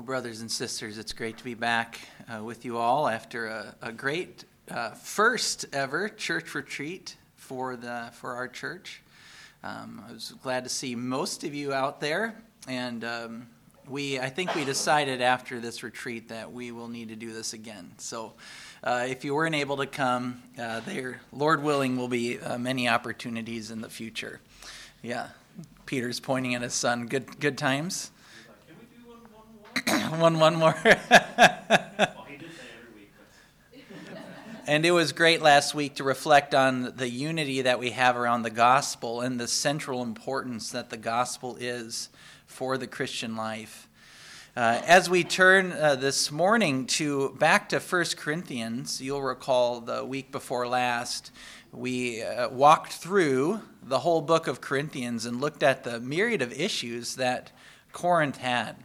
Well, brothers and sisters, it's great to be back uh, with you all after a, a great uh, first ever church retreat for the for our church. Um, I was glad to see most of you out there, and um, we I think we decided after this retreat that we will need to do this again. So. Uh, if you weren't able to come, uh, there, Lord willing, will be uh, many opportunities in the future. Yeah, Peter's pointing at his son. Good, good times. one, one more. and it was great last week to reflect on the unity that we have around the gospel and the central importance that the gospel is for the Christian life. Uh, as we turn uh, this morning to back to 1 Corinthians, you'll recall the week before last, we uh, walked through the whole book of Corinthians and looked at the myriad of issues that Corinth had.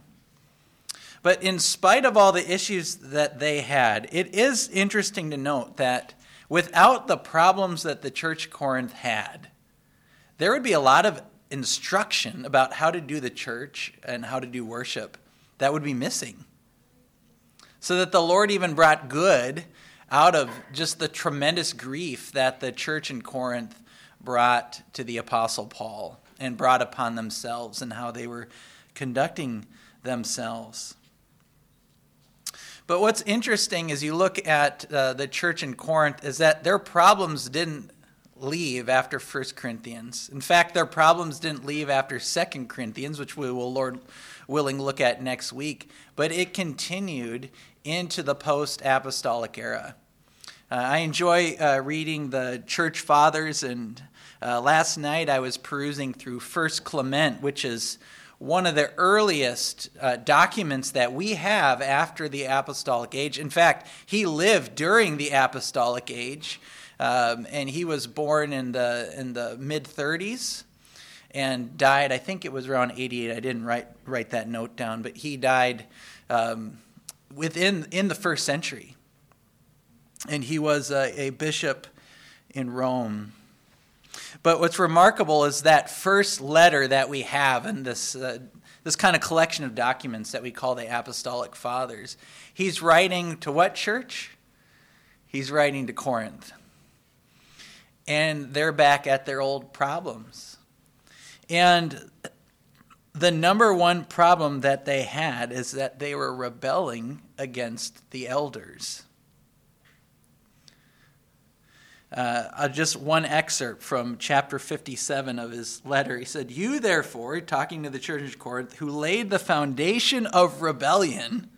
But in spite of all the issues that they had, it is interesting to note that without the problems that the church Corinth had, there would be a lot of instruction about how to do the church and how to do worship that would be missing. So that the Lord even brought good out of just the tremendous grief that the church in Corinth brought to the Apostle Paul and brought upon themselves and how they were conducting themselves. But what's interesting as you look at uh, the church in Corinth is that their problems didn't leave after 1 Corinthians. In fact, their problems didn't leave after 2 Corinthians, which we will, Lord willing, look at next week. But it continued into the post apostolic era. Uh, I enjoy uh, reading the church fathers, and uh, last night I was perusing through First Clement, which is one of the earliest uh, documents that we have after the apostolic age. In fact, he lived during the apostolic age, um, and he was born in the in the mid 30s and died. I think it was around 88. I didn't write write that note down, but he died um, within in the first century, and he was a, a bishop in Rome. But what's remarkable is that first letter that we have in this, uh, this kind of collection of documents that we call the Apostolic Fathers. He's writing to what church? He's writing to Corinth. And they're back at their old problems. And the number one problem that they had is that they were rebelling against the elders. Uh, just one excerpt from chapter 57 of his letter. He said, You, therefore, talking to the church of Corinth, who laid the foundation of rebellion,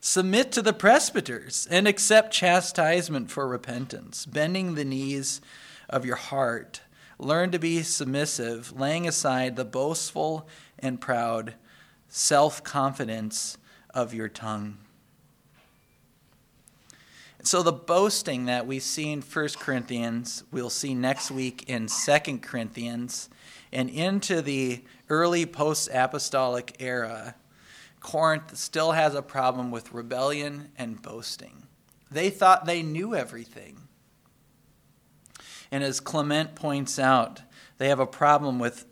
submit to the presbyters and accept chastisement for repentance, bending the knees of your heart. Learn to be submissive, laying aside the boastful and proud self confidence of your tongue so the boasting that we see in 1 Corinthians, we'll see next week in 2 Corinthians, and into the early post apostolic era, Corinth still has a problem with rebellion and boasting. They thought they knew everything. And as Clement points out, they have a problem with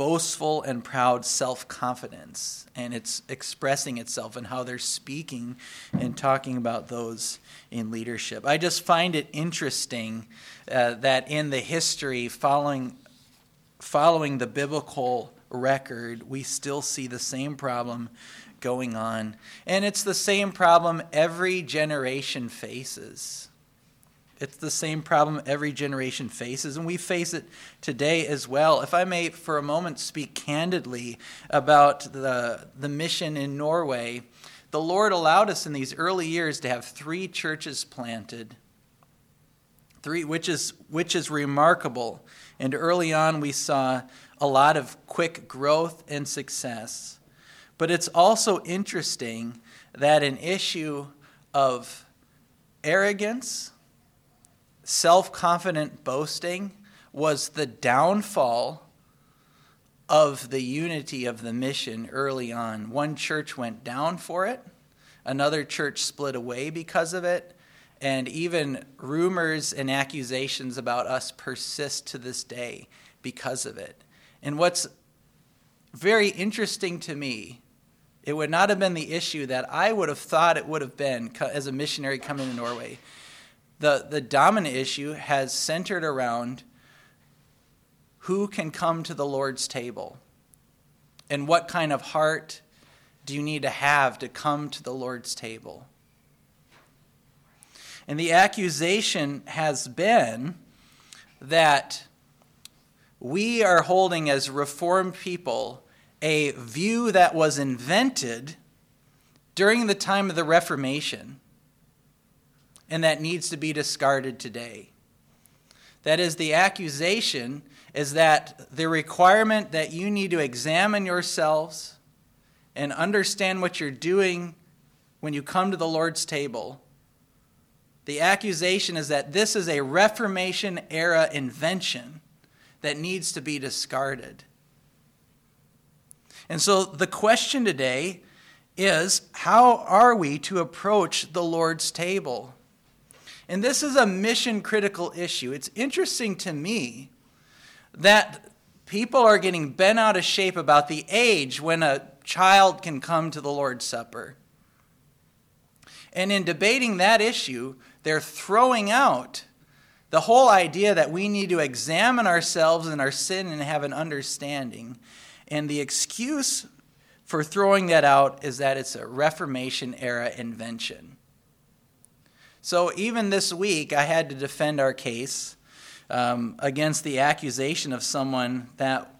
boastful and proud self confidence, and it's expressing itself in how they're speaking and talking about those in leadership. I just find it interesting uh, that in the history following, following the biblical record, we still see the same problem going on. And it's the same problem every generation faces. It's the same problem every generation faces, and we face it today as well. If I may, for a moment, speak candidly about the, the mission in Norway, the Lord allowed us in these early years to have three churches planted, three, which, is, which is remarkable. And early on, we saw a lot of quick growth and success. But it's also interesting that an issue of arrogance, self confident boasting was the downfall of the unity of the mission early on. One church went down for it, another church split away because of it, and even rumors and accusations about us persist to this day because of it. And what's very interesting to me It would not have been the issue that I would have thought it would have been as a missionary coming to Norway. The, the dominant issue has centered around who can come to the Lord's table and what kind of heart do you need to have to come to the Lord's table. And the accusation has been that we are holding as reformed people a view that was invented during the time of the Reformation and that needs to be discarded today. That is, the accusation is that the requirement that you need to examine yourselves and understand what you're doing when you come to the Lord's table the accusation is that this is a Reformation era invention that needs to be discarded. And so the question today is how are we to approach the Lord's table? And this is a mission critical issue. It's interesting to me that people are getting bent out of shape about the age when a child can come to the Lord's Supper. And in debating that issue, they're throwing out the whole idea that we need to examine ourselves and our sin and have an understanding. And the excuse for throwing that out is that it's a Reformation era invention. So even this week, I had to defend our case um, against the accusation of someone that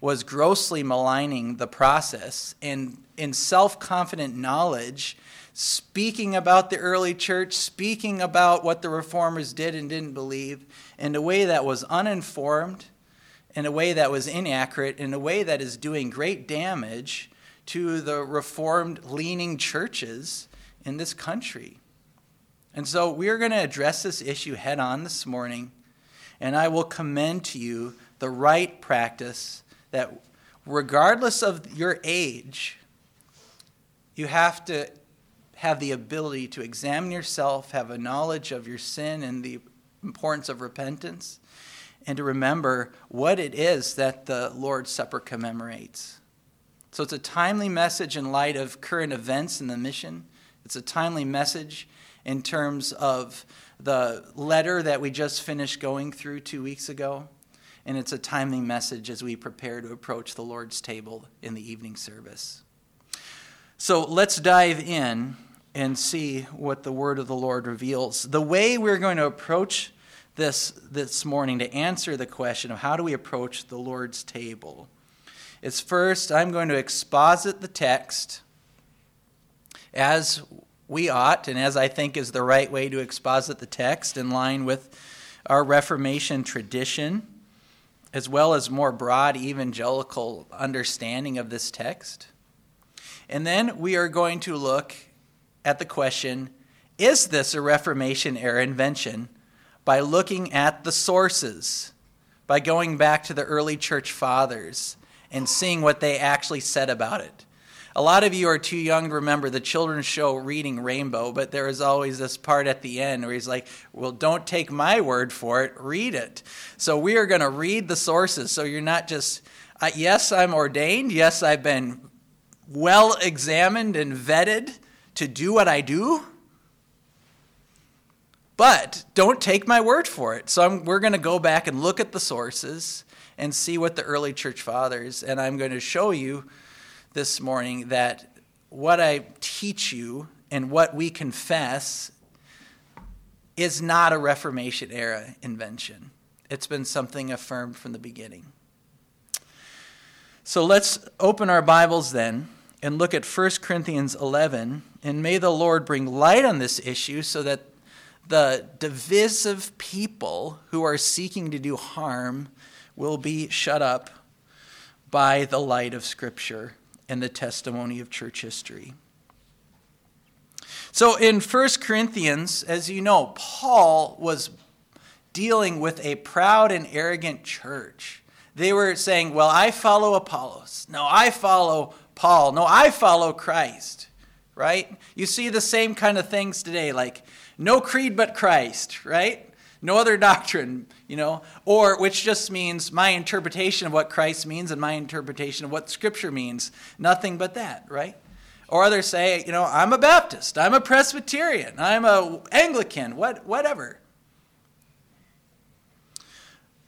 was grossly maligning the process and in self confident knowledge speaking about the early church, speaking about what the reformers did and didn't believe in a way that was uninformed, in a way that was inaccurate, in a way that is doing great damage to the reformed leaning churches in this country. And so we are going to address this issue head on this morning, and I will commend to you the right practice that, regardless of your age, you have to have the ability to examine yourself, have a knowledge of your sin and the importance of repentance, and to remember what it is that the Lord's Supper commemorates. So it's a timely message in light of current events in the mission. It's a timely message in terms of the letter that we just finished going through two weeks ago. And it's a timely message as we prepare to approach the Lord's table in the evening service. So let's dive in and see what the word of the Lord reveals. The way we're going to approach this this morning to answer the question of how do we approach the Lord's table is first I'm going to exposit the text as we ought and as I think is the right way to exposit the text in line with our Reformation tradition as well as more broad evangelical understanding of this text. And then we are going to look at the question is this a Reformation era invention? By looking at the sources, by going back to the early church fathers and seeing what they actually said about it. A lot of you are too young to remember the children's show Reading Rainbow, but there is always this part at the end where he's like, Well, don't take my word for it, read it. So we are going to read the sources. So you're not just, uh, yes, I'm ordained. Yes, I've been well examined and vetted to do what I do. But don't take my word for it. So I'm, we're going to go back and look at the sources and see what the early church fathers, and I'm going to show you this morning that what I teach you and what we confess is not a Reformation era invention. It's been something affirmed from the beginning. So let's open our Bibles then and look at 1 Corinthians 11. And may the Lord bring light on this issue so that the divisive people who are seeking to do harm will be shut up by the light of Scripture and the testimony of church history. So in 1 Corinthians, as you know, Paul was dealing with a proud and arrogant church. They were saying, Well, I follow Apollos. No, I follow Paul. No, I follow Christ, right? You see the same kind of things today, like no creed but Christ, right? No other doctrine, you know, or which just means my interpretation of what Christ means and my interpretation of what Scripture means. Nothing but that, right? Or others say, you know, I'm a Baptist, I'm a Presbyterian, I'm a Anglican, what, whatever.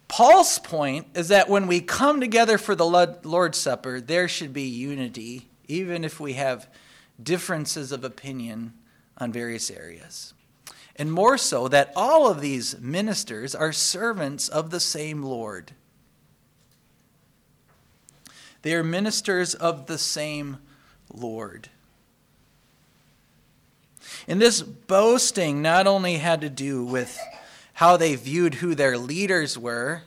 Paul's point is that when we come together for the Lord's Supper, there should be unity, even if we have differences of opinion on various areas. And more so, that all of these ministers are servants of the same Lord. They are ministers of the same Lord. And this boasting not only had to do with how they viewed who their leaders were,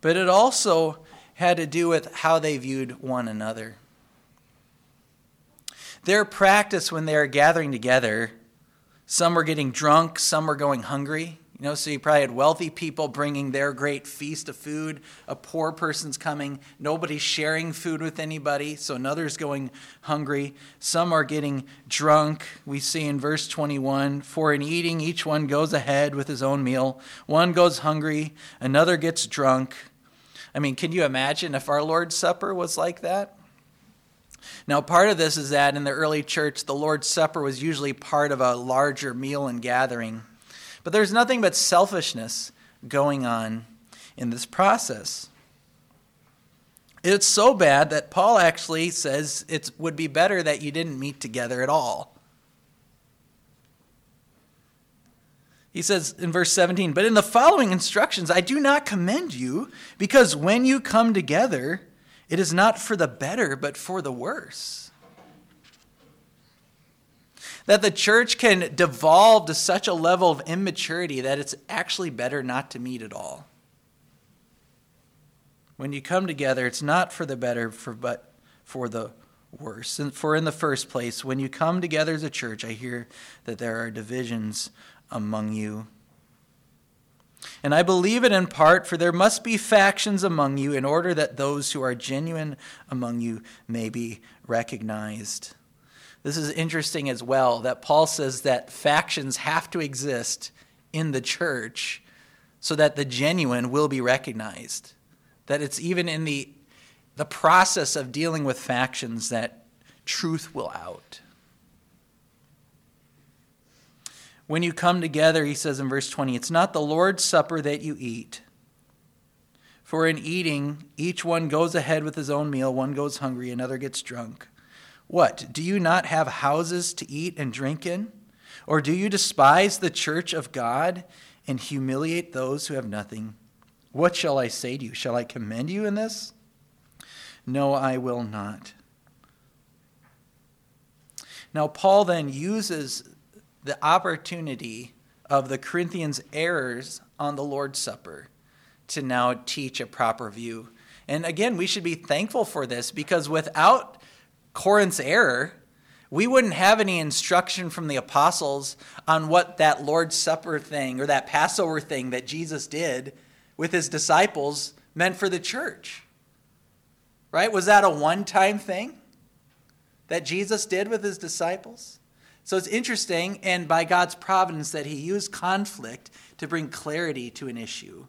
but it also had to do with how they viewed one another. Their practice when they are gathering together, some were getting drunk, some were going hungry. You know, so you probably had wealthy people bringing their great feast of food. A poor person's coming. Nobody's sharing food with anybody, so another's going hungry. Some are getting drunk. We see in verse 21 For in eating, each one goes ahead with his own meal. One goes hungry, another gets drunk. I mean, can you imagine if our Lord's Supper was like that? Now, part of this is that in the early church, the Lord's Supper was usually part of a larger meal and gathering. But there's nothing but selfishness going on in this process. It's so bad that Paul actually says it would be better that you didn't meet together at all. He says in verse 17, But in the following instructions, I do not commend you, because when you come together, it is not for the better, but for the worse that the church can devolve to such a level of immaturity that it's actually better not to meet at all. When you come together, it's not for the better, for, but for the worse. And for in the first place, when you come together as a church, I hear that there are divisions among you. And I believe it in part, for there must be factions among you in order that those who are genuine among you may be recognized. This is interesting as well that Paul says that factions have to exist in the church so that the genuine will be recognized. That it's even in the, the process of dealing with factions that truth will out. When you come together, he says in verse 20, it's not the Lord's supper that you eat. For in eating, each one goes ahead with his own meal, one goes hungry, another gets drunk. What? Do you not have houses to eat and drink in? Or do you despise the church of God and humiliate those who have nothing? What shall I say to you? Shall I commend you in this? No, I will not. Now, Paul then uses the opportunity of the Corinthians' errors on the Lord's Supper to now teach a proper view. And again, we should be thankful for this because without Corinth's error, we wouldn't have any instruction from the apostles on what that Lord's Supper thing or that Passover thing that Jesus did with his disciples meant for the church. Right? Was that a one time thing that Jesus did with his disciples? So it's interesting, and by God's providence, that he used conflict to bring clarity to an issue.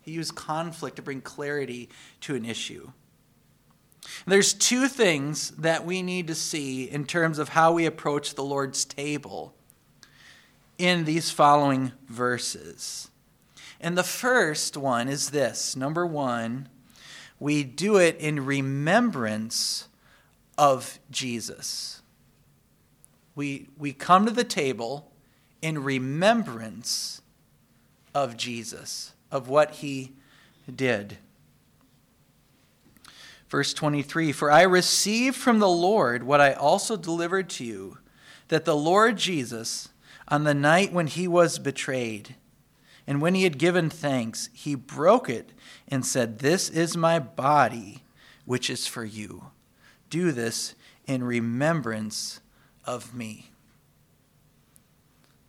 He used conflict to bring clarity to an issue. There's two things that we need to see in terms of how we approach the Lord's table in these following verses. And the first one is this number one, we do it in remembrance of Jesus. We, we come to the table in remembrance of Jesus, of what he did. Verse 23 For I received from the Lord what I also delivered to you, that the Lord Jesus, on the night when he was betrayed, and when he had given thanks, he broke it and said, This is my body, which is for you. Do this in remembrance of me.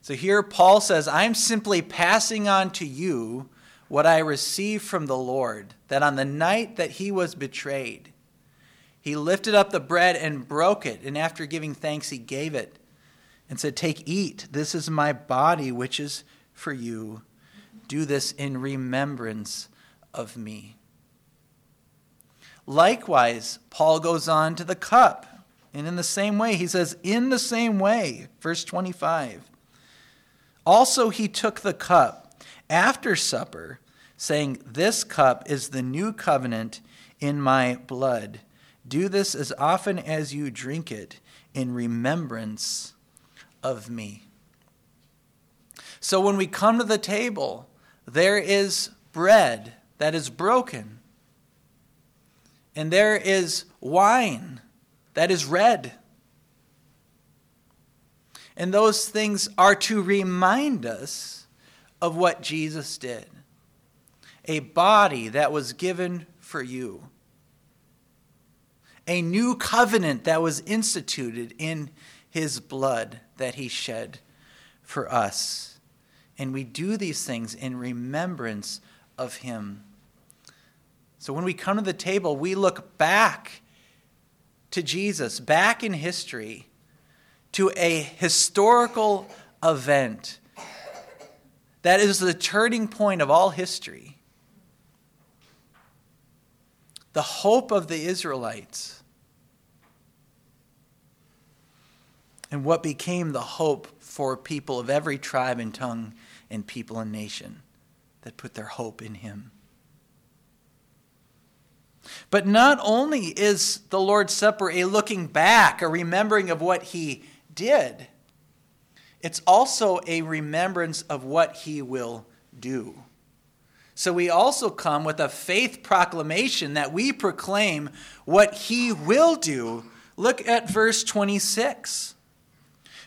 So here Paul says, I'm simply passing on to you what I received from the Lord, that on the night that he was betrayed, he lifted up the bread and broke it, and after giving thanks, he gave it and said, Take, eat. This is my body, which is for you. Do this in remembrance of me. Likewise, Paul goes on to the cup. And in the same way, he says, in the same way, verse 25. Also, he took the cup after supper, saying, This cup is the new covenant in my blood. Do this as often as you drink it in remembrance of me. So when we come to the table, there is bread that is broken, and there is wine that is red. And those things are to remind us of what Jesus did a body that was given for you, a new covenant that was instituted in his blood that he shed for us. And we do these things in remembrance of him. So when we come to the table, we look back to Jesus, back in history, to a historical event that is the turning point of all history. The hope of the Israelites. And what became the hope for people of every tribe and tongue and people and nation that put their hope in him. But not only is the Lord's Supper a looking back, a remembering of what he did, it's also a remembrance of what he will do. So we also come with a faith proclamation that we proclaim what he will do. Look at verse 26.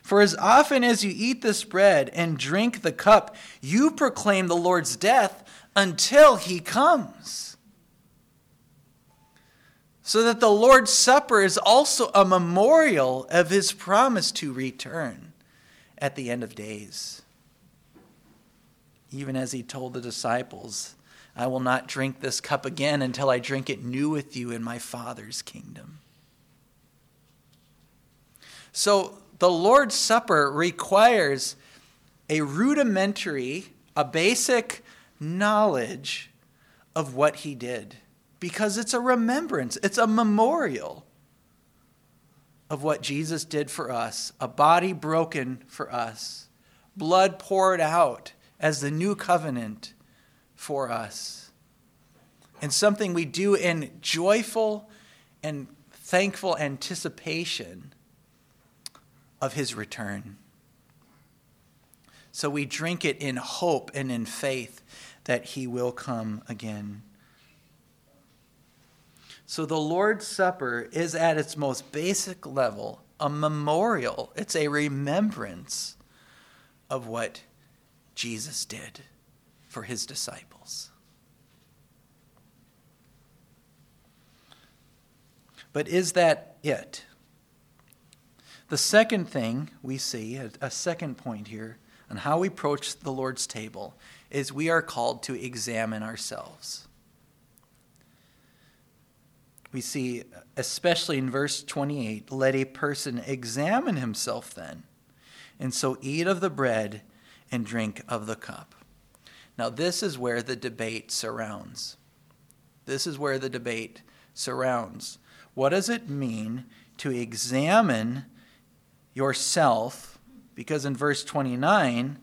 For as often as you eat this bread and drink the cup, you proclaim the Lord's death until he comes. So that the Lord's Supper is also a memorial of his promise to return at the end of days. Even as he told the disciples, I will not drink this cup again until I drink it new with you in my Father's kingdom. So the Lord's Supper requires a rudimentary, a basic knowledge of what he did because it's a remembrance, it's a memorial of what Jesus did for us a body broken for us, blood poured out as the new covenant for us, and something we do in joyful and thankful anticipation of his return. So we drink it in hope and in faith that he will come again. So the Lord's Supper is at its most basic level a memorial, it's a remembrance of what Jesus did for his disciples. But is that it? The second thing we see, a, second point here on how we approach the Lord's table, is we are called to examine ourselves. We see, especially in verse 28, let a person examine himself then, and so eat of the bread and drink of the cup. Now, this is where the debate surrounds. This is where the debate surrounds. What does it mean to examine yourself, because in verse 29,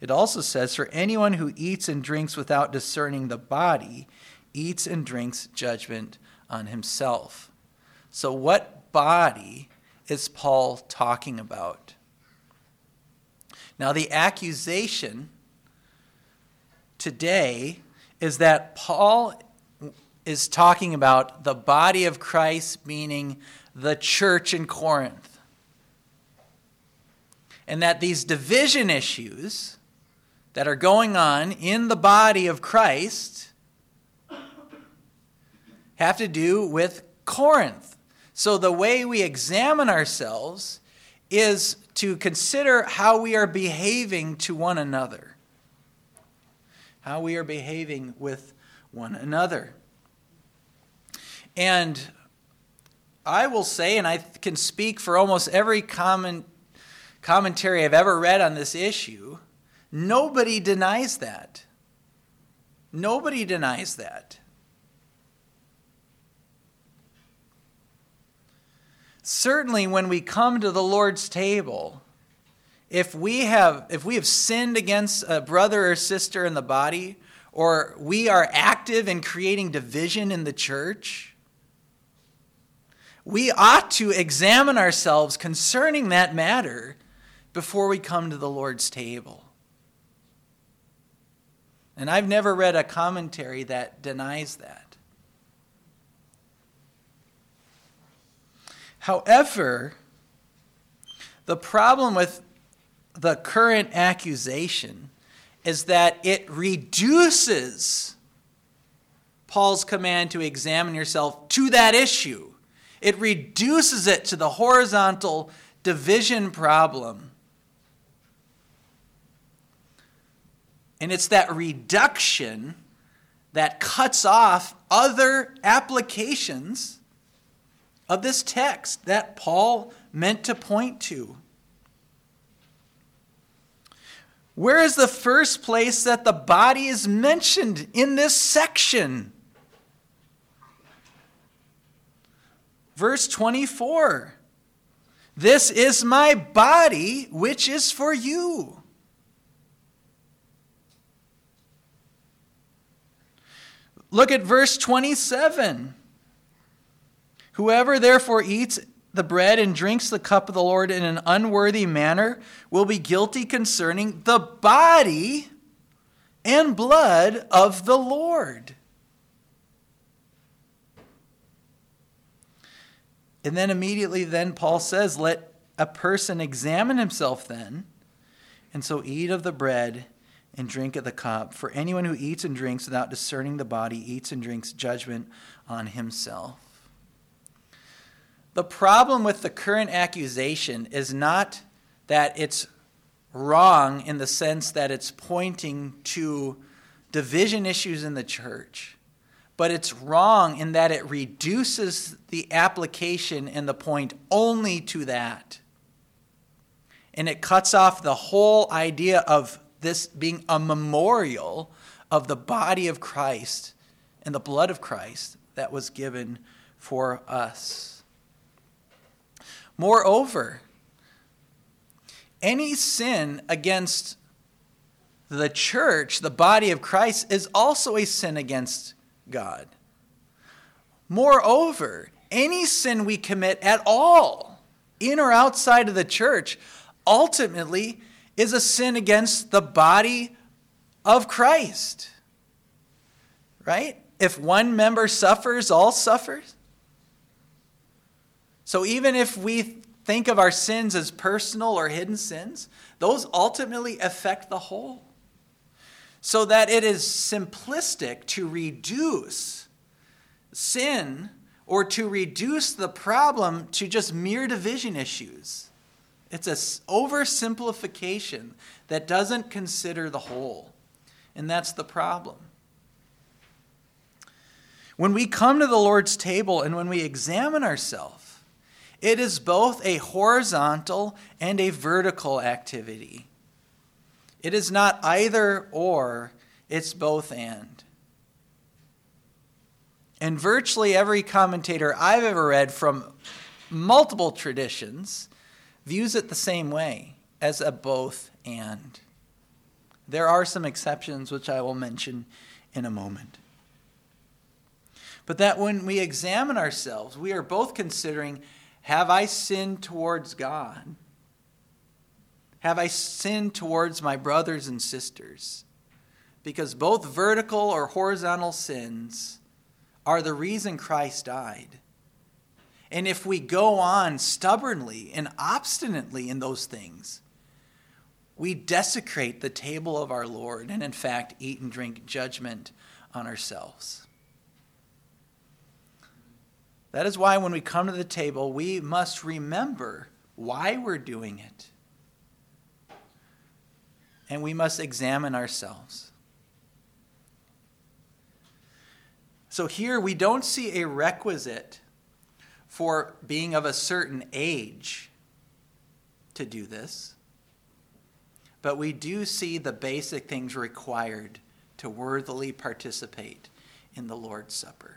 it also says, For anyone who eats and drinks without discerning the body eats and drinks judgment on himself. So, what body is Paul talking about? Now, the accusation today is that Paul is talking about the body of Christ, meaning the church in Corinth and that these division issues that are going on in the body of Christ have to do with Corinth. So the way we examine ourselves is to consider how we are behaving to one another, how we are behaving with one another. And I will say, and I can speak for almost every common commentary I've ever read on this issue, nobody denies that. Nobody denies that. Certainly when we come to the Lord's table, if we have if we have sinned against a brother or sister in the body, or we are active in creating division in the church, we ought to examine ourselves concerning that matter before we come to the Lord's table. And I've never read a commentary that denies that. However, the problem with the current accusation is that it reduces Paul's command to examine yourself to that issue. It reduces it to the horizontal division problem. And it's that reduction that cuts off other applications of this text that Paul meant to point to. Where is the first place that the body is mentioned in this section? Verse 24 This is my body, which is for you. Look at verse 27. Whoever therefore eats the bread and drinks the cup of the Lord in an unworthy manner will be guilty concerning the body and blood of the Lord. And then immediately then Paul says, let a person examine himself then, and so eat of the bread and drink of the cup. For anyone who eats and drinks without discerning the body eats and drinks judgment on himself. The problem with the current accusation is not that it's wrong in the sense that it's pointing to division issues in the church, but it's wrong in that it reduces the application and the point only to that. And it cuts off the whole idea of this being a memorial of the body of Christ and the blood of Christ that was given for us. Moreover, any sin against the church, the body of Christ, is also a sin against God. Moreover, any sin we commit at all, in or outside of the church, ultimately is a sin against the body of Christ. Right? If one member suffers, all suffers. So even if we think of our sins as personal or hidden sins, those ultimately affect the whole. So that it is simplistic to reduce sin or to reduce the problem to just mere division issues. It's an oversimplification that doesn't consider the whole. And that's the problem. When we come to the Lord's table and when we examine ourselves, it is both a horizontal and a vertical activity. It is not either or, it's both and. And virtually every commentator I've ever read from multiple traditions views it the same way as a both and. There are some exceptions, which I will mention in a moment. But that when we examine ourselves, we are both considering have I sinned towards God? Have I sinned towards my brothers and sisters? Because both vertical or horizontal sins are the reason Christ died. And if we go on stubbornly and obstinately in those things, we desecrate the table of our Lord and, in fact, eat and drink judgment on ourselves. That is why when we come to the table, we must remember why we're doing it. And we must examine ourselves. So here we don't see a requisite for being of a certain age to do this, but we do see the basic things required to worthily participate in the Lord's Supper.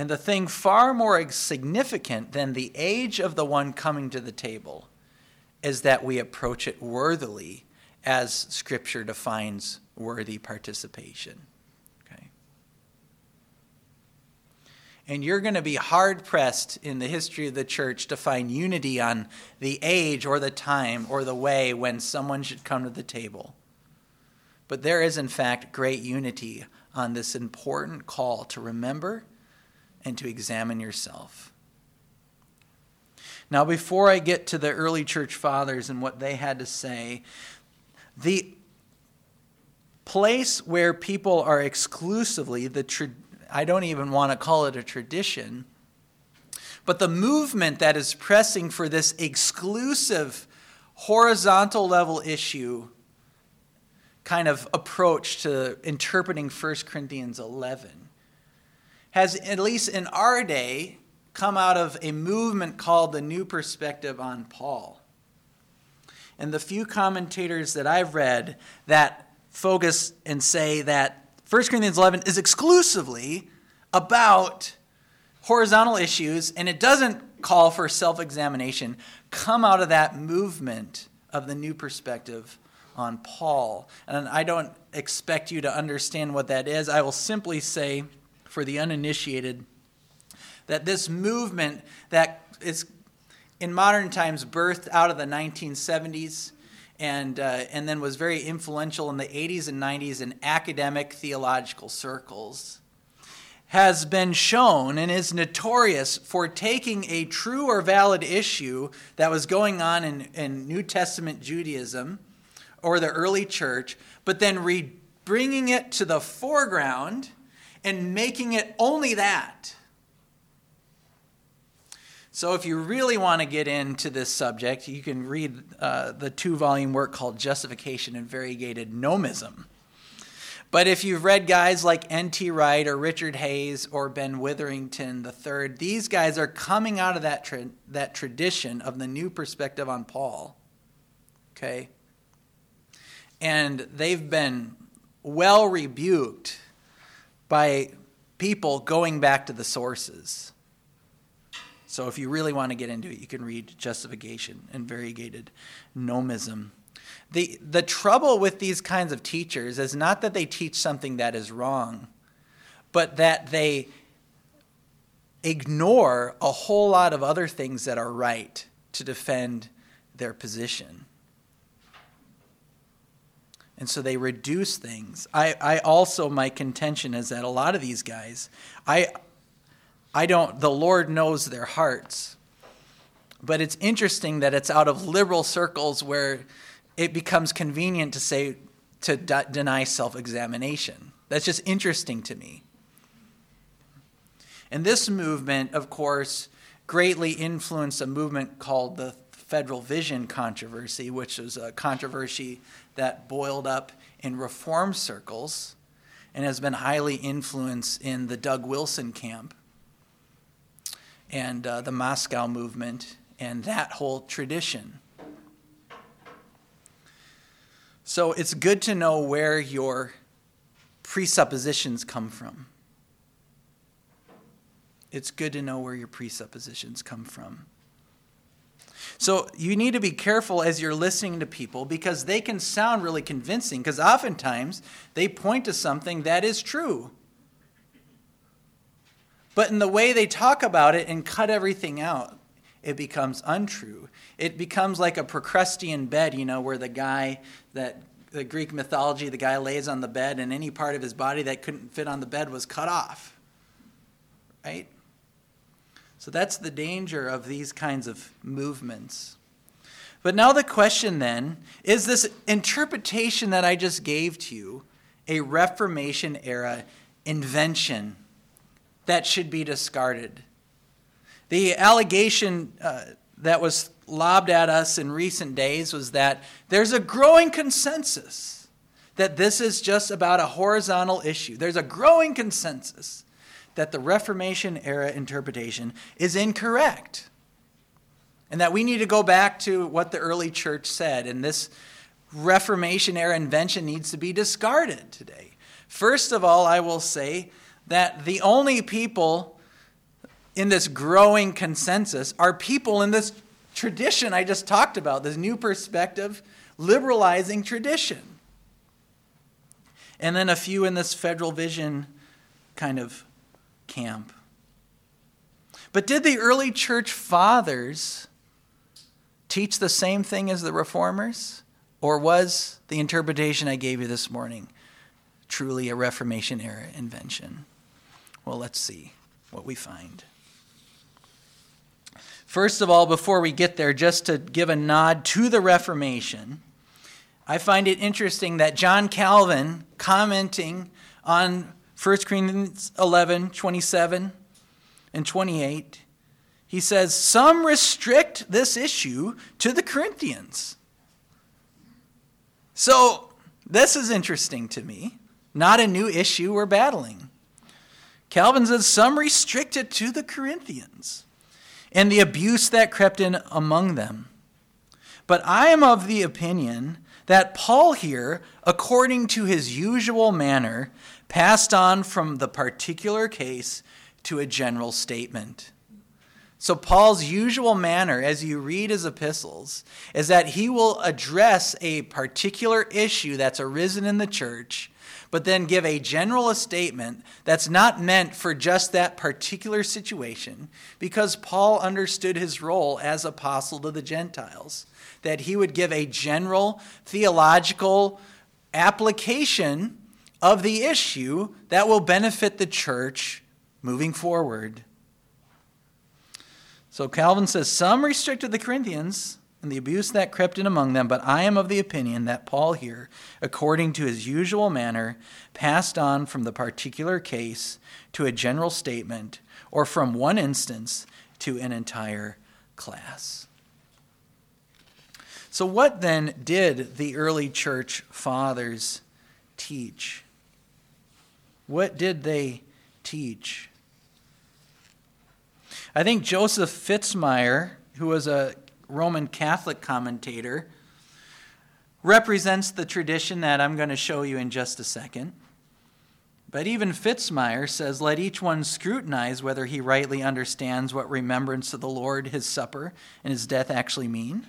And the thing far more significant than the age of the one coming to the table is that we approach it worthily as Scripture defines worthy participation. Okay? And you're going to be hard pressed in the history of the church to find unity on the age or the time or the way when someone should come to the table. But there is, in fact, great unity on this important call to remember and to examine yourself. Now, before I get to the early church fathers and what they had to say, the place where people are exclusively the tra- I don't even want to call it a tradition, but the movement that is pressing for this exclusive horizontal level issue kind of approach to interpreting 1 Corinthians 11 has, at least in our day, come out of a movement called the New Perspective on Paul. And the few commentators that I've read that focus and say that 1 Corinthians 11 is exclusively about horizontal issues and it doesn't call for self examination come out of that movement of the new perspective on Paul. And I don't expect you to understand what that is. I will simply say, for the uninitiated, that this movement that is in modern times birthed out of the 1970s and, uh, and then was very influential in the 80s and 90s in academic theological circles has been shown and is notorious for taking a true or valid issue that was going on in, in New Testament Judaism or the early church, but then re- bringing it to the foreground and making it only that. So, if you really want to get into this subject, you can read uh, the two volume work called Justification and Variegated Nomism. But if you've read guys like N.T. Wright or Richard Hays or Ben Witherington III, these guys are coming out of that, tra- that tradition of the new perspective on Paul. Okay? And they've been well rebuked by people going back to the sources. So if you really want to get into it, you can read Justification and Variegated Nomism. The, the trouble with these kinds of teachers is not that they teach something that is wrong, but that they ignore a whole lot of other things that are right to defend their position. And so they reduce things. I, I also, my contention is that a lot of these guys, I, I don't, the Lord knows their hearts. But it's interesting that it's out of liberal circles where it becomes convenient to say, to d- deny self examination. That's just interesting to me. And this movement, of course, greatly influenced a movement called the Federal Vision controversy, which was a controversy that boiled up in reform circles and has been highly influenced in the Doug Wilson camp and uh, the Moscow movement and that whole tradition. So it's good to know where your presuppositions come from. It's good to know where your presuppositions come from. So you need to be careful as you're listening to people because they can sound really convincing because oftentimes they point to something that is true. But in the way they talk about it and cut everything out, it becomes untrue. It becomes like a Procrustean bed, you know, where the guy that the Greek mythology, the guy lays on the bed and any part of his body that couldn't fit on the bed was cut off. Right? So that's the danger of these kinds of movements. But now the question then is this interpretation that I just gave to you a Reformation era invention? that should be discarded. The allegation uh, that was lobbed at us in recent days was that there's a growing consensus that this is just about a horizontal issue. There's a growing consensus that the Reformation era interpretation is incorrect. And that we need to go back to what the early church said, and this Reformation era invention needs to be discarded today. First of all, I will say that the only people in this growing consensus are people in this tradition I just talked about, this new perspective, liberalizing tradition. And then a few in this federal vision kind of camp. But did the early church fathers teach the same thing as the reformers? Or was the interpretation I gave you this morning truly a Reformation era invention? Well, let's see what we find. First of all, before we get there, just to give a nod to the Reformation, I find it interesting that John Calvin, commenting on 1 Corinthians 11 27 and 28, he says, Some restrict this issue to the Corinthians. So, this is interesting to me. Not a new issue we're battling. Calvin says, Some restrict it to the Corinthians and the abuse that crept in among them. But I am of the opinion that Paul here, according to his usual manner, passed on from the particular case to a general statement. So, Paul's usual manner as you read his epistles is that he will address a particular issue that's arisen in the church but then give a general statement that's not meant for just that particular situation, because Paul understood his role as apostle to the Gentiles, that he would give a general theological application of the issue that will benefit the church moving forward. So Calvin says some restricted the Corinthians and the abuse that crept in among them, but I am of the opinion that Paul here, according to his usual manner, passed on from the particular case to a general statement, or from one instance to an entire class. So, what then did the early church fathers teach? What did they teach? I think Joseph Fitzmyer, who was a Roman Catholic commentator, represents the tradition that I'm going to show you in just a second. But even Fitzmyer says, Let each one scrutinize whether he rightly understands what remembrance of the Lord, his supper, and his death actually mean,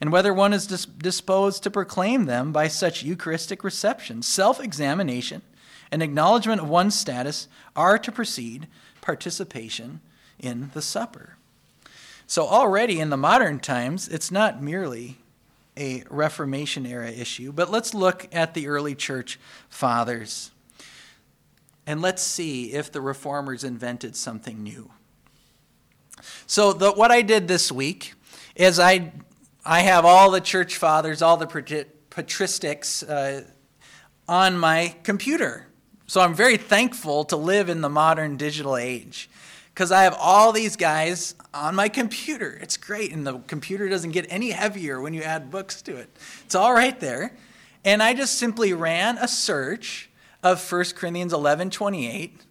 and whether one is disposed to proclaim them by such Eucharistic reception. Self examination and acknowledgement of one's status are to precede participation in the supper. So, already in the modern times, it's not merely a Reformation era issue, but let's look at the early church fathers and let's see if the reformers invented something new. So, the, what I did this week is I, I have all the church fathers, all the patristics uh, on my computer. So, I'm very thankful to live in the modern digital age because I have all these guys on my computer. It's great. And the computer doesn't get any heavier when you add books to it, it's all right there. And I just simply ran a search of 1 Corinthians 11 28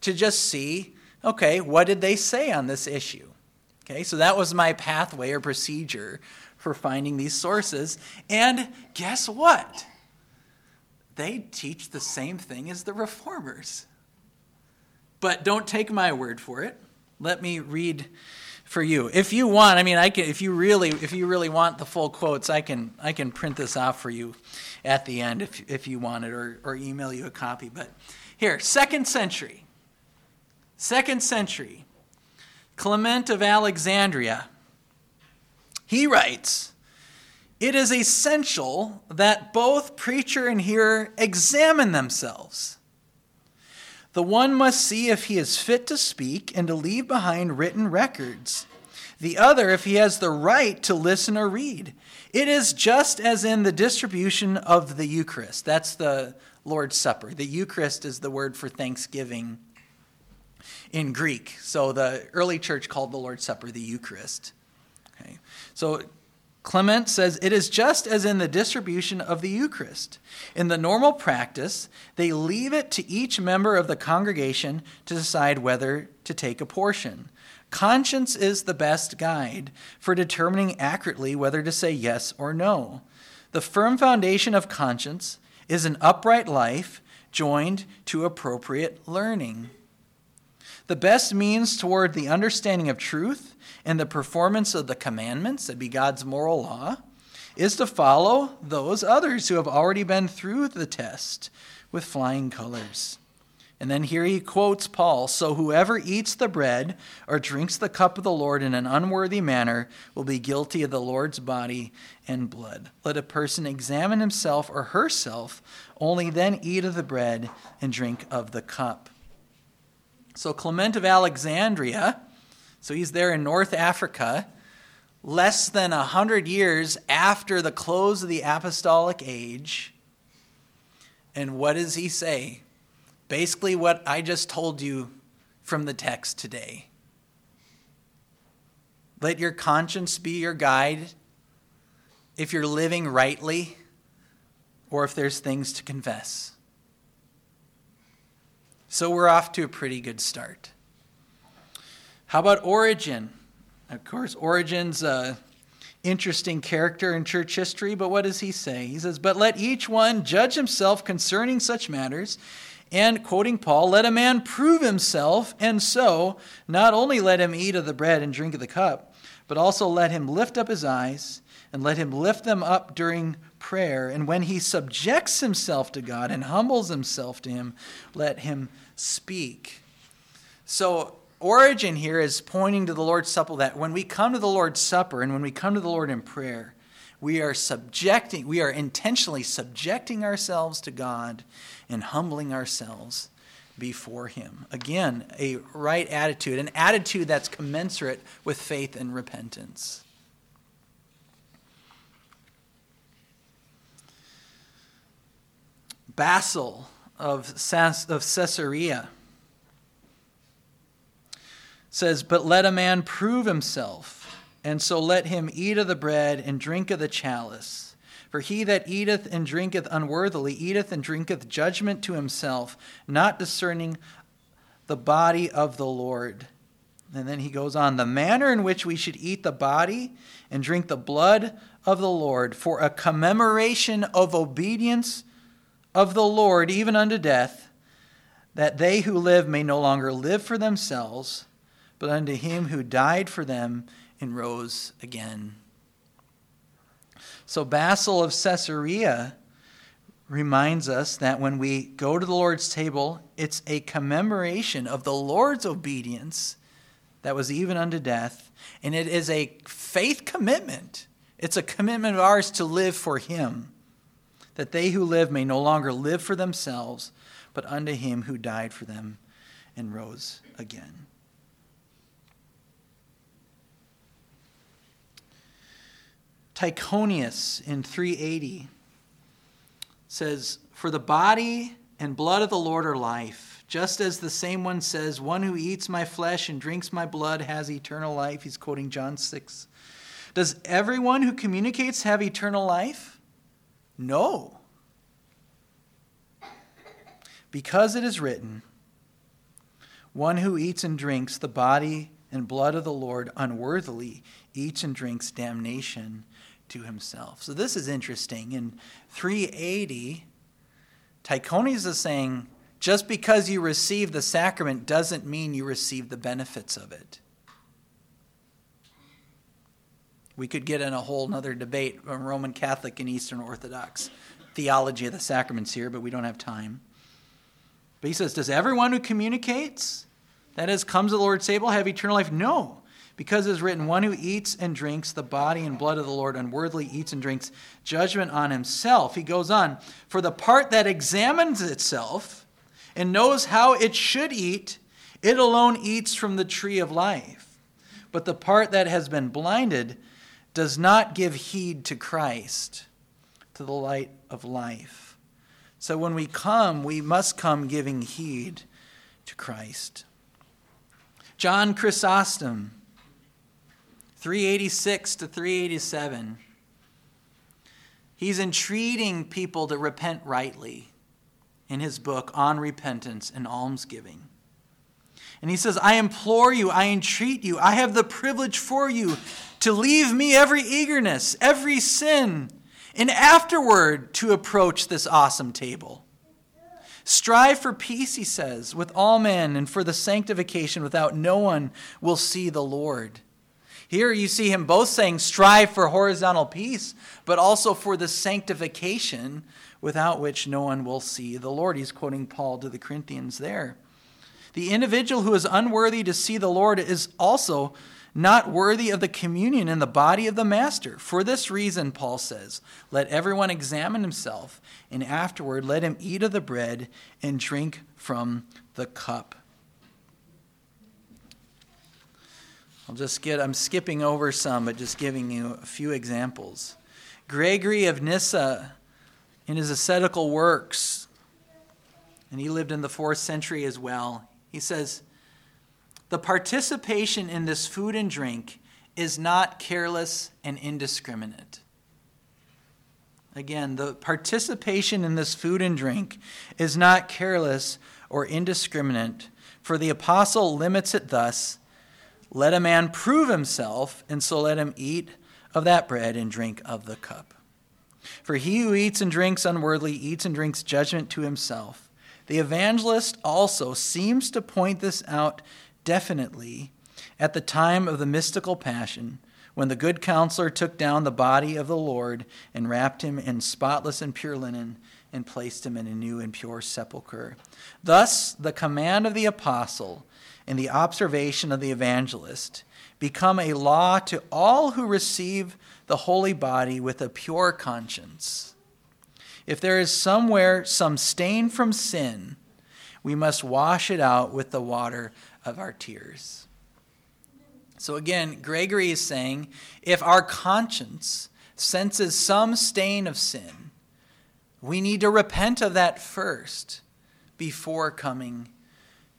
to just see okay, what did they say on this issue? Okay, so that was my pathway or procedure for finding these sources. And guess what? They teach the same thing as the reformers. But don't take my word for it. Let me read for you. If you want, I mean, I can. If you really, if you really want the full quotes, I can. I can print this off for you at the end if if you want it, or or email you a copy. But here, second century. Second century. Clement of Alexandria. He writes. It is essential that both preacher and hearer examine themselves the one must see if he is fit to speak and to leave behind written records. The other, if he has the right to listen or read. It is just as in the distribution of the Eucharist. That's the Lord's Supper. The Eucharist is the word for thanksgiving in Greek. So the early church called the Lord's Supper the Eucharist. Okay. So Clement says it is just as in the distribution of the Eucharist. In the normal practice, they leave it to each member of the congregation to decide whether to take a portion. Conscience is the best guide for determining accurately whether to say yes or no. The firm foundation of conscience is an upright life joined to appropriate learning. The best means toward the understanding of truth and the performance of the commandments, that be God's moral law, is to follow those others who have already been through the test with flying colors. And then here he quotes Paul So whoever eats the bread or drinks the cup of the Lord in an unworthy manner will be guilty of the Lord's body and blood. Let a person examine himself or herself, only then eat of the bread and drink of the cup. So Clement of Alexandria, so he's there in North Africa, less than a hundred years after the close of the apostolic age. And what does he say? Basically, what I just told you from the text today. Let your conscience be your guide if you're living rightly or if there's things to confess. So we're off to a pretty good start. How about Origen? Of course, Origen's an interesting character in church history, but what does he say? He says, But let each one judge himself concerning such matters and quoting Paul, let a man prove himself, and so not only let him eat of the bread and drink of the cup, but also let him lift up his eyes and let him lift them up during prayer. And when he subjects himself to God and humbles himself to him, let him speak. So, Origen here is pointing to the Lord's Supper that when we come to the Lord's Supper and when we come to the Lord in prayer, we are subjecting, we are intentionally subjecting ourselves to God and humbling ourselves before Him. Again, a right attitude, an attitude that's commensurate with faith and repentance. Basil of, of Caesarea says, But let a man prove himself, and so let him eat of the bread and drink of the chalice. For he that eateth and drinketh unworthily eateth and drinketh judgment to himself, not discerning the body of the Lord. And then he goes on the manner in which we should eat the body and drink the blood of the Lord for a commemoration of obedience of the Lord, even unto death, that they who live may no longer live for themselves, but unto him who died for them and rose again. So, Basil of Caesarea reminds us that when we go to the Lord's table, it's a commemoration of the Lord's obedience that was even unto death, and it is a faith commitment. It's a commitment of ours to live for Him, that they who live may no longer live for themselves, but unto Him who died for them and rose again. Tychonius in 380 says, For the body and blood of the Lord are life. Just as the same one says, One who eats my flesh and drinks my blood has eternal life. He's quoting John 6. Does everyone who communicates have eternal life? No. Because it is written, One who eats and drinks the body and blood of the Lord unworthily eats and drinks damnation to himself. So this is interesting. In 380, Tychonius is saying just because you receive the sacrament doesn't mean you receive the benefits of it. We could get in a whole other debate on Roman Catholic and Eastern Orthodox theology of the sacraments here, but we don't have time. But he says, Does everyone who communicates, that is, comes to the Lord's table, have eternal life? No. Because it is written, One who eats and drinks the body and blood of the Lord unworthily eats and drinks judgment on himself. He goes on, For the part that examines itself and knows how it should eat, it alone eats from the tree of life. But the part that has been blinded does not give heed to Christ, to the light of life. So when we come, we must come giving heed to Christ. John Chrysostom 386 to 387. He's entreating people to repent rightly in his book on repentance and almsgiving. And he says, I implore you, I entreat you, I have the privilege for you to leave me every eagerness, every sin, and afterward to approach this awesome table. Strive for peace, he says, with all men and for the sanctification without no one will see the Lord. Here you see him both saying, strive for horizontal peace, but also for the sanctification without which no one will see the Lord. He's quoting Paul to the Corinthians there. The individual who is unworthy to see the Lord is also not worthy of the communion in the body of the Master. For this reason, Paul says, let everyone examine himself, and afterward let him eat of the bread and drink from the cup. I'll just get, I'm skipping over some, but just giving you a few examples. Gregory of Nyssa, in his ascetical works, and he lived in the fourth century as well, he says, the participation in this food and drink is not careless and indiscriminate. Again, the participation in this food and drink is not careless or indiscriminate, for the apostle limits it thus let a man prove himself, and so let him eat of that bread and drink of the cup. For he who eats and drinks unworthily eats and drinks judgment to himself. The evangelist also seems to point this out definitely at the time of the mystical passion, when the good counselor took down the body of the Lord and wrapped him in spotless and pure linen and placed him in a new and pure sepulchre. Thus, the command of the apostle and the observation of the evangelist become a law to all who receive the holy body with a pure conscience. If there is somewhere some stain from sin, we must wash it out with the water of our tears. So again, Gregory is saying if our conscience senses some stain of sin, we need to repent of that first before coming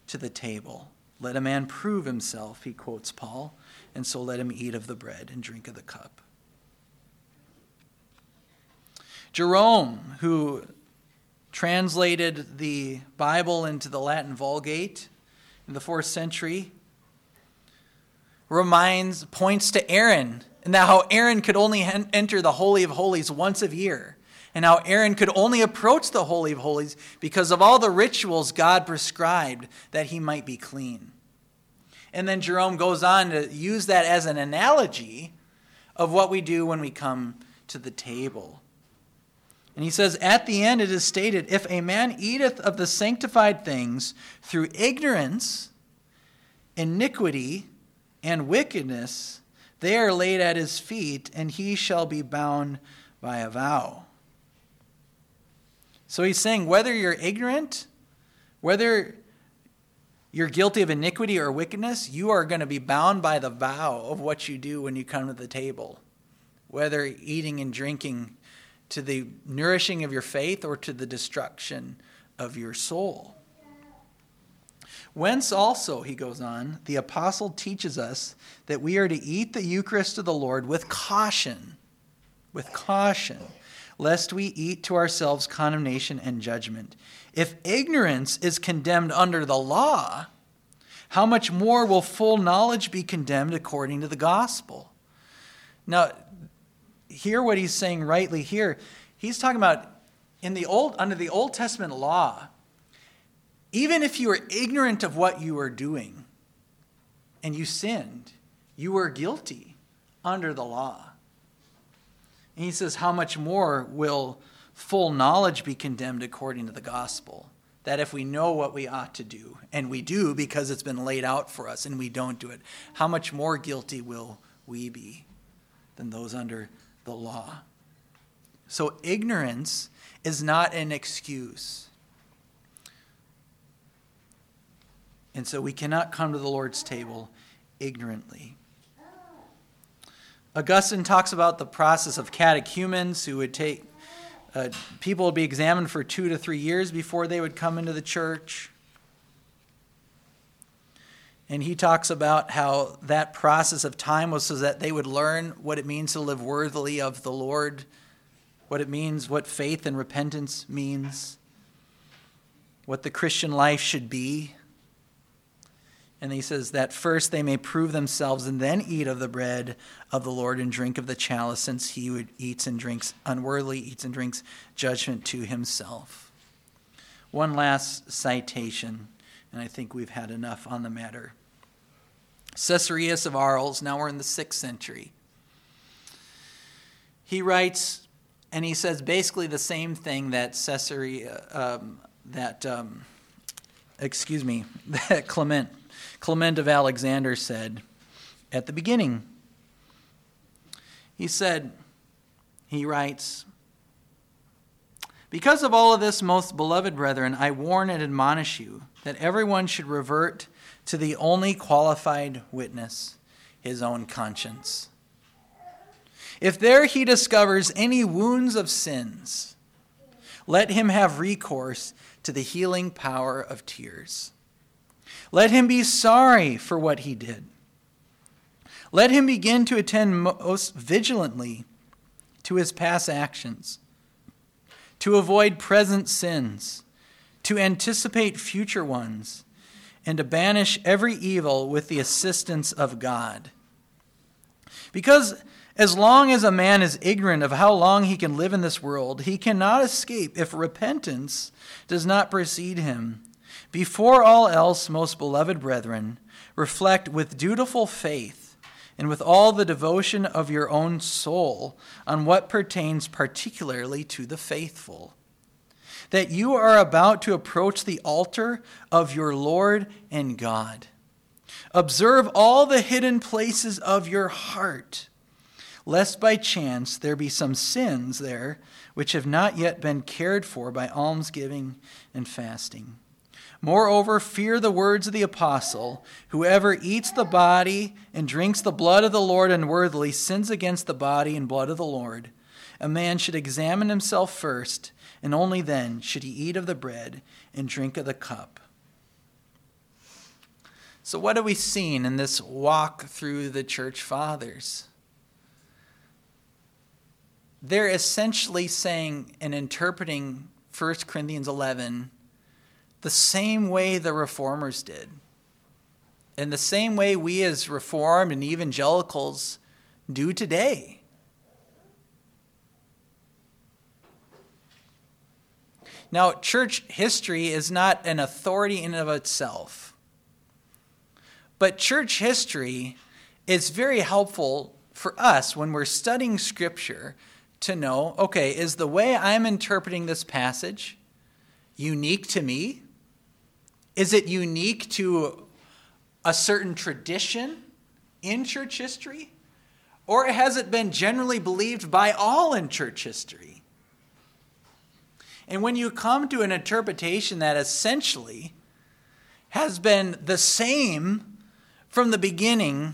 to the table. Let a man prove himself, he quotes Paul, and so let him eat of the bread and drink of the cup. Jerome, who translated the Bible into the Latin Vulgate, in the fourth century reminds, points to Aaron and that how Aaron could only enter the Holy of Holies once a year, and how Aaron could only approach the Holy of Holies because of all the rituals God prescribed that he might be clean. And then Jerome goes on to use that as an analogy of what we do when we come to the table. And he says, At the end it is stated, If a man eateth of the sanctified things through ignorance, iniquity, and wickedness, they are laid at his feet, and he shall be bound by a vow. So he's saying, whether you're ignorant, whether you're guilty of iniquity or wickedness, you are going to be bound by the vow of what you do when you come to the table, whether eating and drinking to the nourishing of your faith or to the destruction of your soul. Whence also, he goes on, the apostle teaches us that we are to eat the Eucharist of the Lord with caution, with caution, lest we eat to ourselves condemnation and judgment. If ignorance is condemned under the law, how much more will full knowledge be condemned according to the gospel? Now, hear what he's saying rightly here. He's talking about in the old under the Old Testament law, even if you were ignorant of what you were doing and you sinned, you were guilty under the law. And he says, How much more will full knowledge be condemned according to the gospel? That if we know what we ought to do, and we do because it's been laid out for us and we don't do it, how much more guilty will we be than those under the law. So ignorance is not an excuse. And so we cannot come to the Lord's table ignorantly. Augustine talks about the process of catechumens who would take, uh, people would be examined for two to three years before they would come into the church. And he talks about how that process of time was so that they would learn what it means to live worthily of the Lord, what it means, what faith and repentance means, what the Christian life should be. And he says that first they may prove themselves and then eat of the bread of the Lord and drink of the chalice, since he who eats and drinks unworthily, eats and drinks judgment to himself. one last citation, and I think we've had enough on the matter. Caesarius of Arles, now we're in the sixth century. He writes, and he says basically the same thing that Caesarea, um, that, um, excuse me, that Clement, Clement of Alexander said at the beginning. He said, he writes, Because of all of this, most beloved brethren, I warn and admonish you that everyone should revert to the only qualified witness, his own conscience. If there he discovers any wounds of sins, let him have recourse to the healing power of tears. Let him be sorry for what he did. Let him begin to attend most vigilantly to his past actions, to avoid present sins, to anticipate future ones and to banish every evil with the assistance of God. Because as long as a man is ignorant of how long he can live in this world, he cannot escape if repentance does not precede him. Before all else, most beloved brethren, reflect with dutiful faith and with all the devotion of your own soul on what pertains particularly to the faithful that you are about to approach the altar of your Lord and God. Observe all the hidden places of your heart, lest by chance there be some sins there which have not yet been cared for by almsgiving and fasting. Moreover, fear the words of the apostle Whoever eats the body and drinks the blood of the Lord unworthily sins against the body and blood of the Lord. A man should examine himself first and only then should he eat of the bread and drink of the cup. So, what have we seen in this walk through the church fathers? They're essentially saying and interpreting 1 Corinthians 11 the same way the reformers did. In the same way we as reformed and evangelicals do today. Now, church history is not an authority in and of itself. But church history is very helpful for us when we're studying scripture to know, okay, is the way I'm interpreting this passage unique to me? Is it unique to a certain tradition in church history? Or has it been generally believed by all in church history? And when you come to an interpretation that essentially has been the same from the beginning,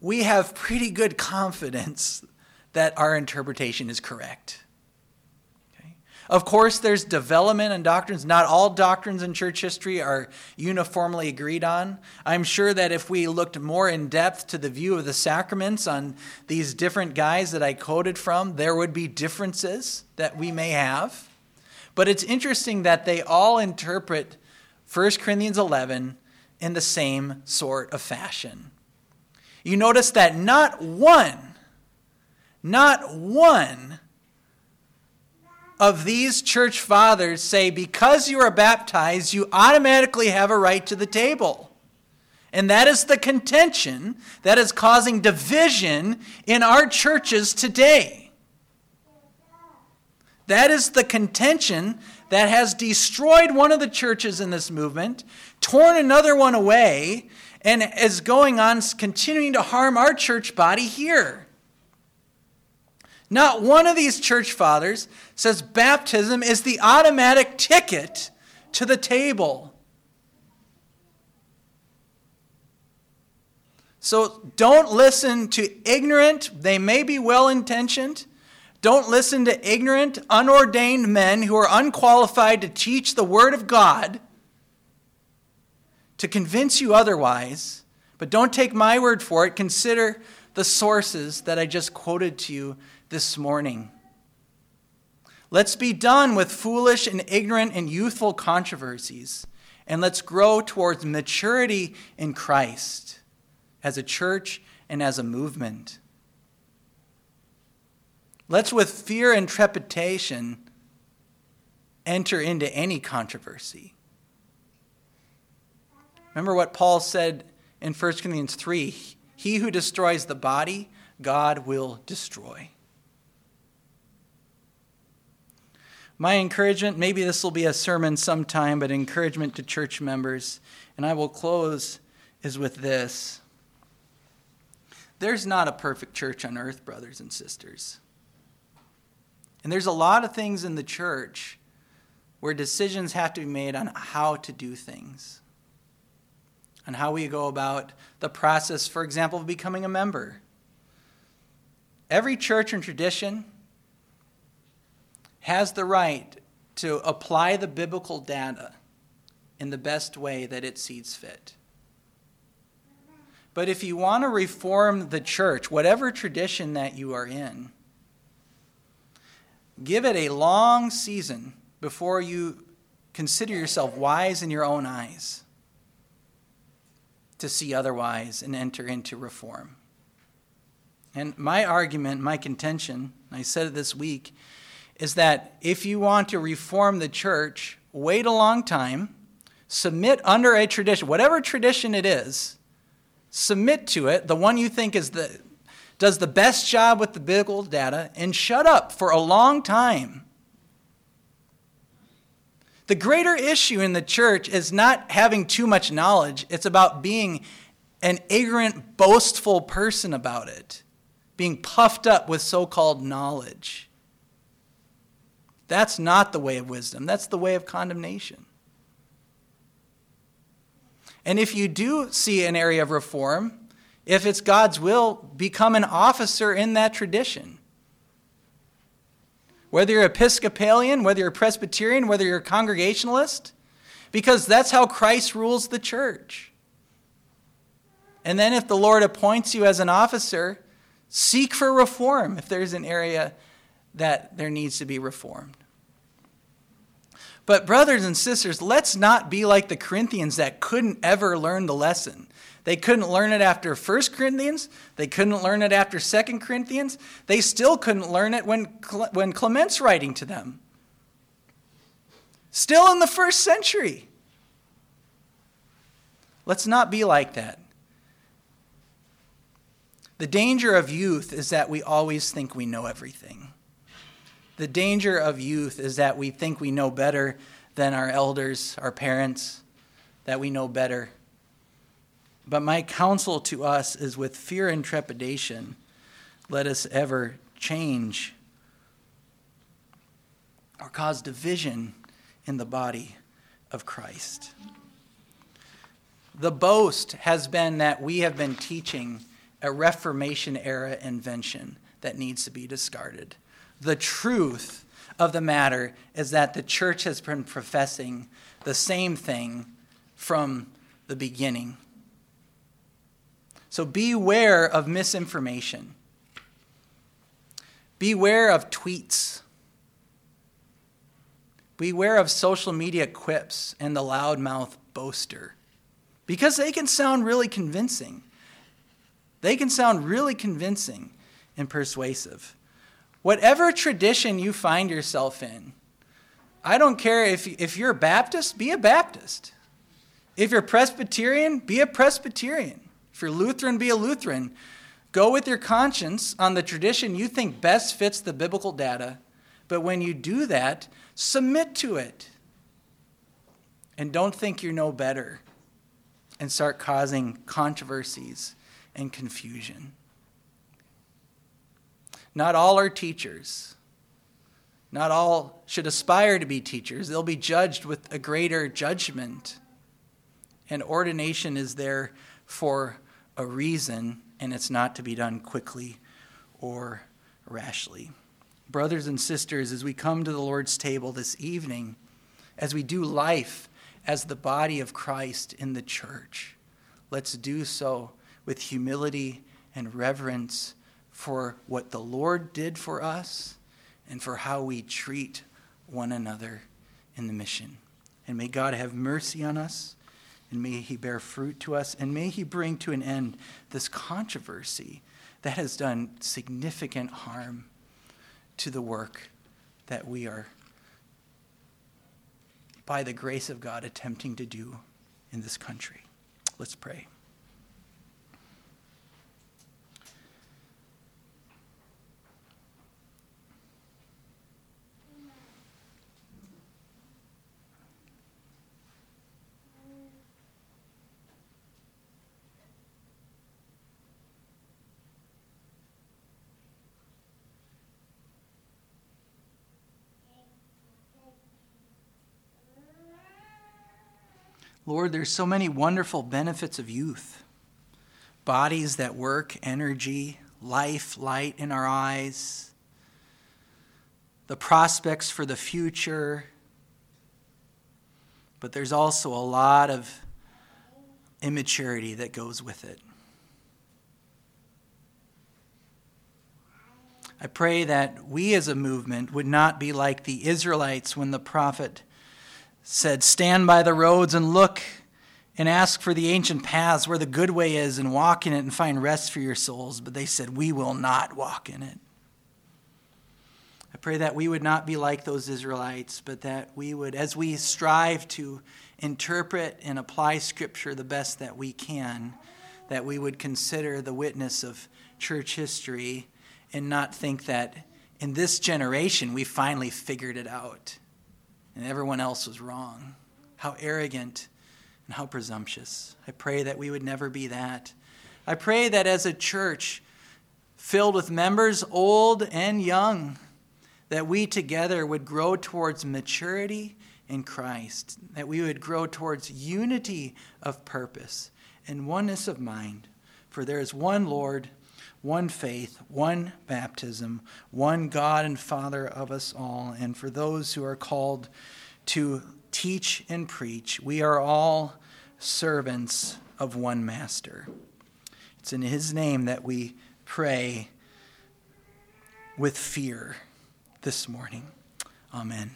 we have pretty good confidence that our interpretation is correct. Of course, there's development in doctrines. Not all doctrines in church history are uniformly agreed on. I'm sure that if we looked more in depth to the view of the sacraments on these different guys that I quoted from, there would be differences that we may have. But it's interesting that they all interpret 1 Corinthians 11 in the same sort of fashion. You notice that not one, not one of these church fathers say because you are baptized, you automatically have a right to the table. And that is the contention that is causing division in our churches today. That is the contention that has destroyed one of the churches in this movement, torn another one away, and is going on continuing to harm our church body here. Not one of these church fathers says baptism is the automatic ticket to the table. So don't listen to ignorant, they may be well intentioned. Don't listen to ignorant, unordained men who are unqualified to teach the Word of God to convince you otherwise. But don't take my word for it. Consider the sources that I just quoted to you this morning. Let's be done with foolish and ignorant and youthful controversies, and let's grow towards maturity in Christ as a church and as a movement. Let's, with fear and trepidation enter into any controversy. Remember what Paul said in 1 Corinthians 3 He who destroys the body, God will destroy. My encouragement, maybe this will be a sermon sometime, but encouragement to church members, and I will close, is with this. There's not a perfect church on earth, brothers and sisters. And there's a lot of things in the church where decisions have to be made on how to do things, on how we go about the process, for example, of becoming a member. Every church and tradition has the right to apply the biblical data in the best way that it sees fit. But if you want to reform the church, whatever tradition that you are in, give it a long season before you consider yourself wise in your own eyes to see otherwise and enter into reform. And my argument, my contention, I said it this week, is that if you want to reform the church, wait a long time, submit under a tradition, whatever tradition it is, submit to it, the one you think is the does the best job with the biblical data, and shut up for a long time. The greater issue in the church is not having too much knowledge, it's about being an ignorant, boastful person about it, being puffed up with so called knowledge. That's not the way of wisdom, that's the way of condemnation. And if you do see an area of reform, if it's God's will, become an officer in that tradition. Whether you're Episcopalian, whether you're Presbyterian, whether you're Congregationalist, because that's how Christ rules the church. And then if the Lord appoints you as an officer, seek for reform if there's an area that there needs to be reformed. But, brothers and sisters, let's not be like the Corinthians that couldn't ever learn the lesson. They couldn't learn it after 1 Corinthians. They couldn't learn it after 2 Corinthians. They still couldn't learn it when, when Clement's writing to them. Still in the first century. Let's not be like that. The danger of youth is that we always think we know everything. The danger of youth is that we think we know better than our elders, our parents, that we know better. But my counsel to us is with fear and trepidation, let us ever change or cause division in the body of Christ. The boast has been that we have been teaching a Reformation era invention that needs to be discarded. The truth of the matter is that the church has been professing the same thing from the beginning. So beware of misinformation. Beware of tweets. Beware of social media quips and the loudmouth boaster because they can sound really convincing. They can sound really convincing and persuasive. Whatever tradition you find yourself in, I don't care if, if you're a Baptist, be a Baptist. If you're Presbyterian, be a Presbyterian. If you're Lutheran, be a Lutheran. Go with your conscience on the tradition you think best fits the biblical data, but when you do that, submit to it. And don't think you know better and start causing controversies and confusion. Not all are teachers. Not all should aspire to be teachers. They'll be judged with a greater judgment. And ordination is there for a reason, and it's not to be done quickly or rashly. Brothers and sisters, as we come to the Lord's table this evening, as we do life as the body of Christ in the church, let's do so with humility and reverence for what the Lord did for us and for how we treat one another in the mission. And may God have mercy on us, and may He bear fruit to us, and may He bring to an end this controversy that has done significant harm to the work that we are by the grace of God, attempting to do in this country. Let's pray. Lord, there's so many wonderful benefits of youth bodies that work, energy, life, light in our eyes, the prospects for the future. But there's also a lot of immaturity that goes with it. I pray that we as a movement would not be like the Israelites when the prophet said, Stand by the roads and look and ask for the ancient paths where the good way is and walk in it and find rest for your souls. But they said, We will not walk in it. I pray that we would not be like those Israelites, but that we would, as we strive to interpret and apply Scripture the best that we can, that we would consider the witness of church history and not think that in this generation we finally figured it out and everyone else was wrong. How arrogant and how presumptuous. I pray that we would never be that. I pray that as a church filled with members, old and young, that we together would grow towards maturity in Christ, that we would grow towards unity of purpose and oneness of mind. For there is one Lord, one faith, one baptism, one God and Father of us all. And for those who are called to teach and preach, we are all servants of one master. It's in his name that we pray with fear this morning. Amen.